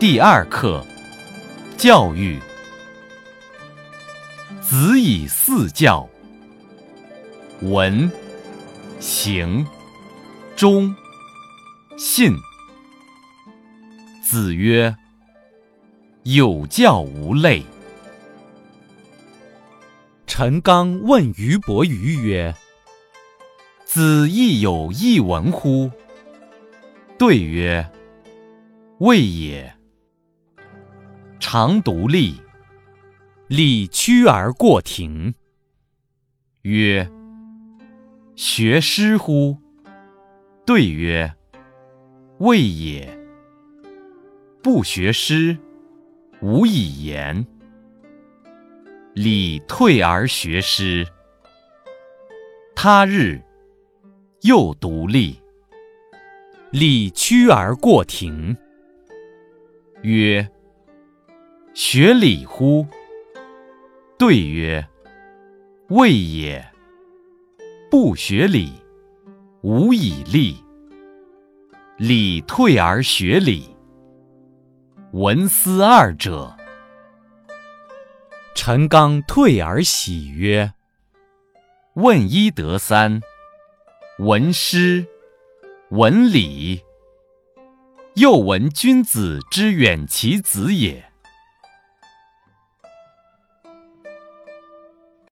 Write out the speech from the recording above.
第二课：教育。子以四教：文、行、忠、信。子曰：“有教无类。”陈刚问俞伯于曰：“子亦有一文乎？”对曰：“未也。”常独立，礼屈而过庭。曰：“学诗乎？”对曰：“未也。”不学诗，无以言。礼退而学诗。他日，又独立，礼屈而过庭。曰：学礼乎？对曰：未也。不学礼，无以立。礼退而学礼。文思二者。陈刚退而喜曰：“问一得三，闻诗，闻礼。又闻君子之远其子也。”